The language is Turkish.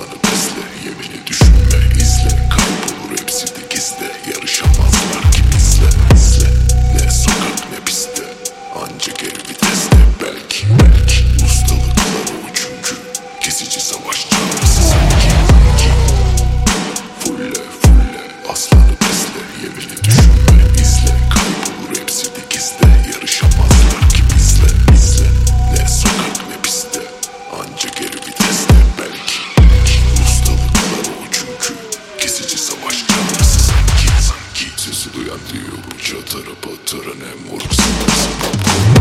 Aslanı besle, yemini düşünme, izle. Kalp olur hepsini gizle. Duyar diyor bu çatara patara ne moruk sana